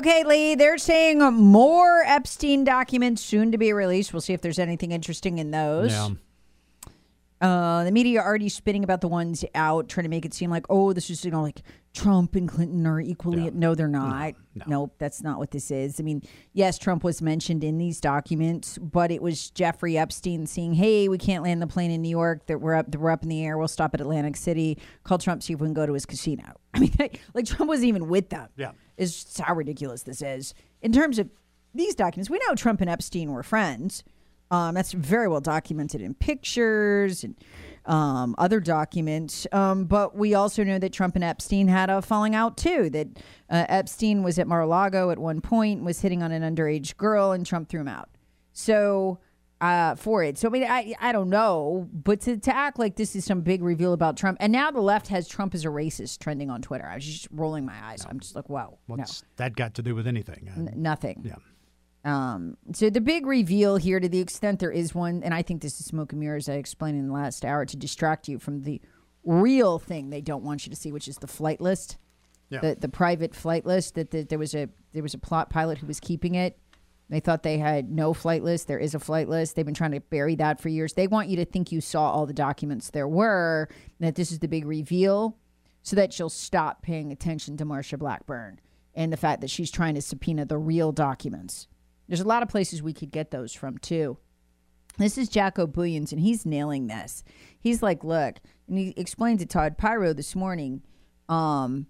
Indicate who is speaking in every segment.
Speaker 1: Okay, Lee, they're saying more Epstein documents soon to be released. We'll see if there's anything interesting in those.
Speaker 2: Yeah.
Speaker 1: Uh, the media are already spitting about the ones out, trying to make it seem like, oh, this is, you know, like Trump and Clinton are equally.
Speaker 2: Yeah.
Speaker 1: No, they're not.
Speaker 2: no.
Speaker 1: Nope, that's not what this is. I mean, yes, Trump was mentioned in these documents, but it was Jeffrey Epstein saying, hey, we can't land the plane in New York, that we're up, that we're up in the air, we'll stop at Atlantic City, call Trump, see if we can go to his casino. I mean, like Trump wasn't even with them.
Speaker 2: Yeah.
Speaker 1: Is how ridiculous this is. In terms of these documents, we know Trump and Epstein were friends. Um, that's very well documented in pictures and um, other documents. Um, but we also know that Trump and Epstein had a falling out too. That uh, Epstein was at Mar-a-Lago at one point, was hitting on an underage girl, and Trump threw him out. So uh, for it. So I mean, I I don't know, but to, to act like this is some big reveal about Trump, and now the left has Trump as a racist trending on Twitter. I was just rolling my eyes. I'm just like, whoa,
Speaker 2: What's that got to do with anything?
Speaker 1: N- nothing.
Speaker 2: yeah.
Speaker 1: Um, so the big reveal here, to the extent there is one, and I think this is smoke and mirrors. I explained in the last hour to distract you from the real thing they don't want you to see, which is the flight list,
Speaker 2: Yeah.
Speaker 1: the the private flight list. That, that there was a there was a plot pilot who was keeping it. They thought they had no flight list. There is a flight list. They've been trying to bury that for years. They want you to think you saw all the documents there were, that this is the big reveal, so that you'll stop paying attention to Marsha Blackburn and the fact that she's trying to subpoena the real documents. There's a lot of places we could get those from too. This is Jaco Booyens, and he's nailing this. He's like, look, and he explained to Todd Piro this morning. Um,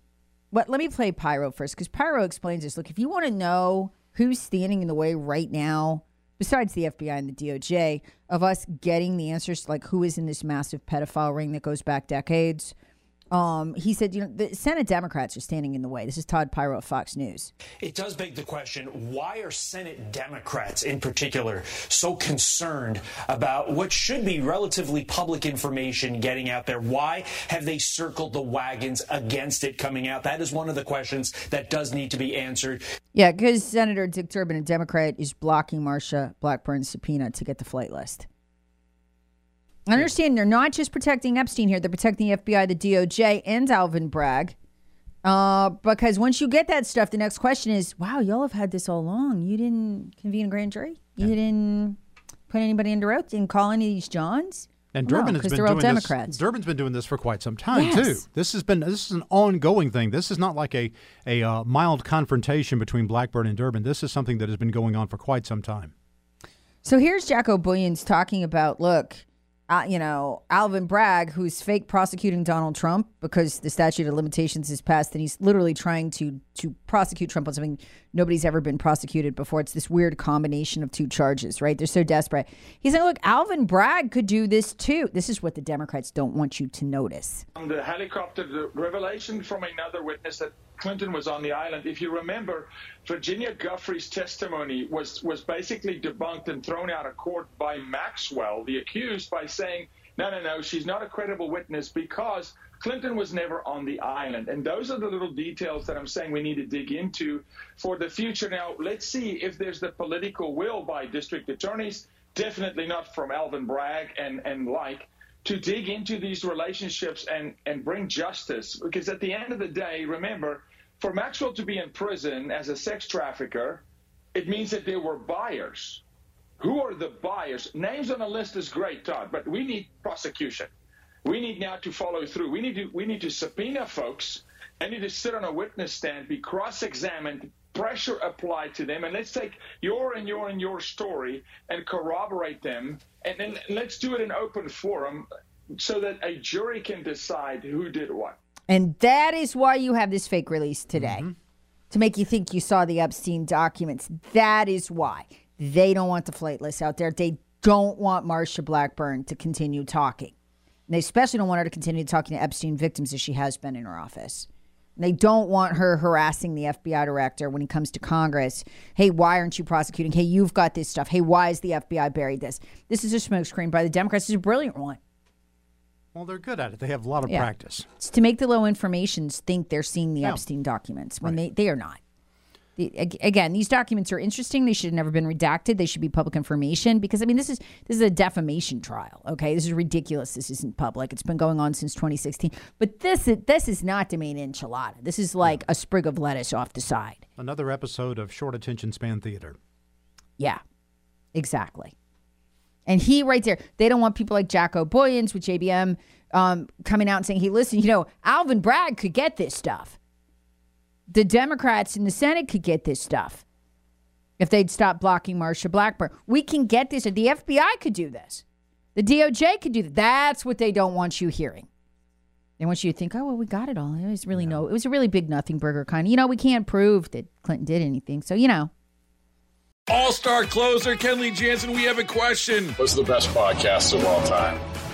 Speaker 1: but let me play Piro first, because Piro explains this. Look, if you want to know who's standing in the way right now, besides the FBI and the DOJ, of us getting the answers to like who is in this massive pedophile ring that goes back decades, um, he said, you know, the Senate Democrats are standing in the way. This is Todd Piro of Fox News.
Speaker 3: It does beg the question why are Senate Democrats in particular so concerned about what should be relatively public information getting out there? Why have they circled the wagons against it coming out? That is one of the questions that does need to be answered.
Speaker 1: Yeah, because Senator Dick Durbin, a Democrat, is blocking Marsha Blackburn's subpoena to get the flight list. I understand they're not just protecting Epstein here; they're protecting the FBI, the DOJ, and Alvin Bragg. Uh, because once you get that stuff, the next question is, "Wow, y'all have had this all along. You didn't convene a grand jury. You didn't put anybody under oath. Didn't call any of these Johns."
Speaker 2: And Durbin
Speaker 1: no,
Speaker 2: has been doing
Speaker 1: Democrats.
Speaker 2: this. Durbin's been doing this for quite some time
Speaker 1: Yes.
Speaker 2: too. This has been this is an ongoing thing. This is not like a a uh, mild confrontation between Blackburn and Durbin. This is something that has been going on for quite some time.
Speaker 1: So here's Jaco Booyens talking about look, uh, you know, Alvin Bragg, who's fake prosecuting Donald Trump because the statute of limitations is passed, and he's literally trying to to prosecute Trump on something nobody's ever been prosecuted before. It's this weird combination of two charges, right? They're so desperate. He's saying, look, Alvin Bragg could do this too. This is what the Democrats don't want you to notice.
Speaker 4: On the helicopter, the revelation from another witness that Clinton was on the island. If you remember, Virginia Giuffre's testimony was was basically debunked and thrown out of court by Maxwell, the accused, by saying, no, no, no, she's not a credible witness because Clinton was never on the island. And those are the little details that I'm saying we need to dig into for the future. Now, let's see if there's the political will by district attorneys, definitely not from Alvin Bragg and, and like, to dig into these relationships and, and bring justice. Because at the end of the day, remember, for Maxwell to be in prison as a sex trafficker, it means that there were buyers. Who are the buyers? Names on a list is great, Todd, but we need prosecution. We need now to follow through. We need to we need to subpoena folks. They need to sit on a witness stand, be cross-examined, pressure applied to them, and let's take your and your and your story and corroborate them, and then let's do it in open forum so that a jury can decide who did what.
Speaker 1: And that is why you have this fake release today mm-hmm. to make you think you saw the Epstein documents. That is why they don't want the flight list out there. They don't want Marsha Blackburn to continue talking. And they especially don't want her to continue talking to Epstein victims as she has been in her office. They don't want her harassing the FBI director when he comes to Congress. Hey, why aren't you prosecuting? Hey, you've got this stuff. Hey, why is the FBI buried this? This is a smokescreen by the Democrats. It's a brilliant one.
Speaker 2: Well, they're good at it. They have a lot of
Speaker 1: Yeah.
Speaker 2: practice.
Speaker 1: It's to make the low informations think they're seeing the
Speaker 2: Yeah.
Speaker 1: Epstein documents when they, they are not. Again, these documents are interesting. They should have never been redacted. They should be public information because I mean this is this is a defamation trial. Okay, this is ridiculous. This isn't public. It's been going on since 2016. But this is this is not domain enchilada. This is like a sprig of lettuce off the side.
Speaker 2: Another episode of short attention span theater.
Speaker 1: Yeah, exactly. And he right there, they don't want people like Jaco Booyens with JBM um, coming out and saying, hey, listen, you know, Alvin Bragg could get this stuff. The Democrats in the Senate could get this stuff if they'd stop blocking Marsha Blackburn. We can get this. The FBI could do this. The DOJ could do that. That's what they don't want you hearing. They want you to think, oh, well, we got it all. It was really no, it was a really big nothing burger kind. You know, we can't prove that Clinton did anything. So, you know,
Speaker 5: All star closer Kenley Jansen, we have a question.
Speaker 6: What's the best podcast of all time?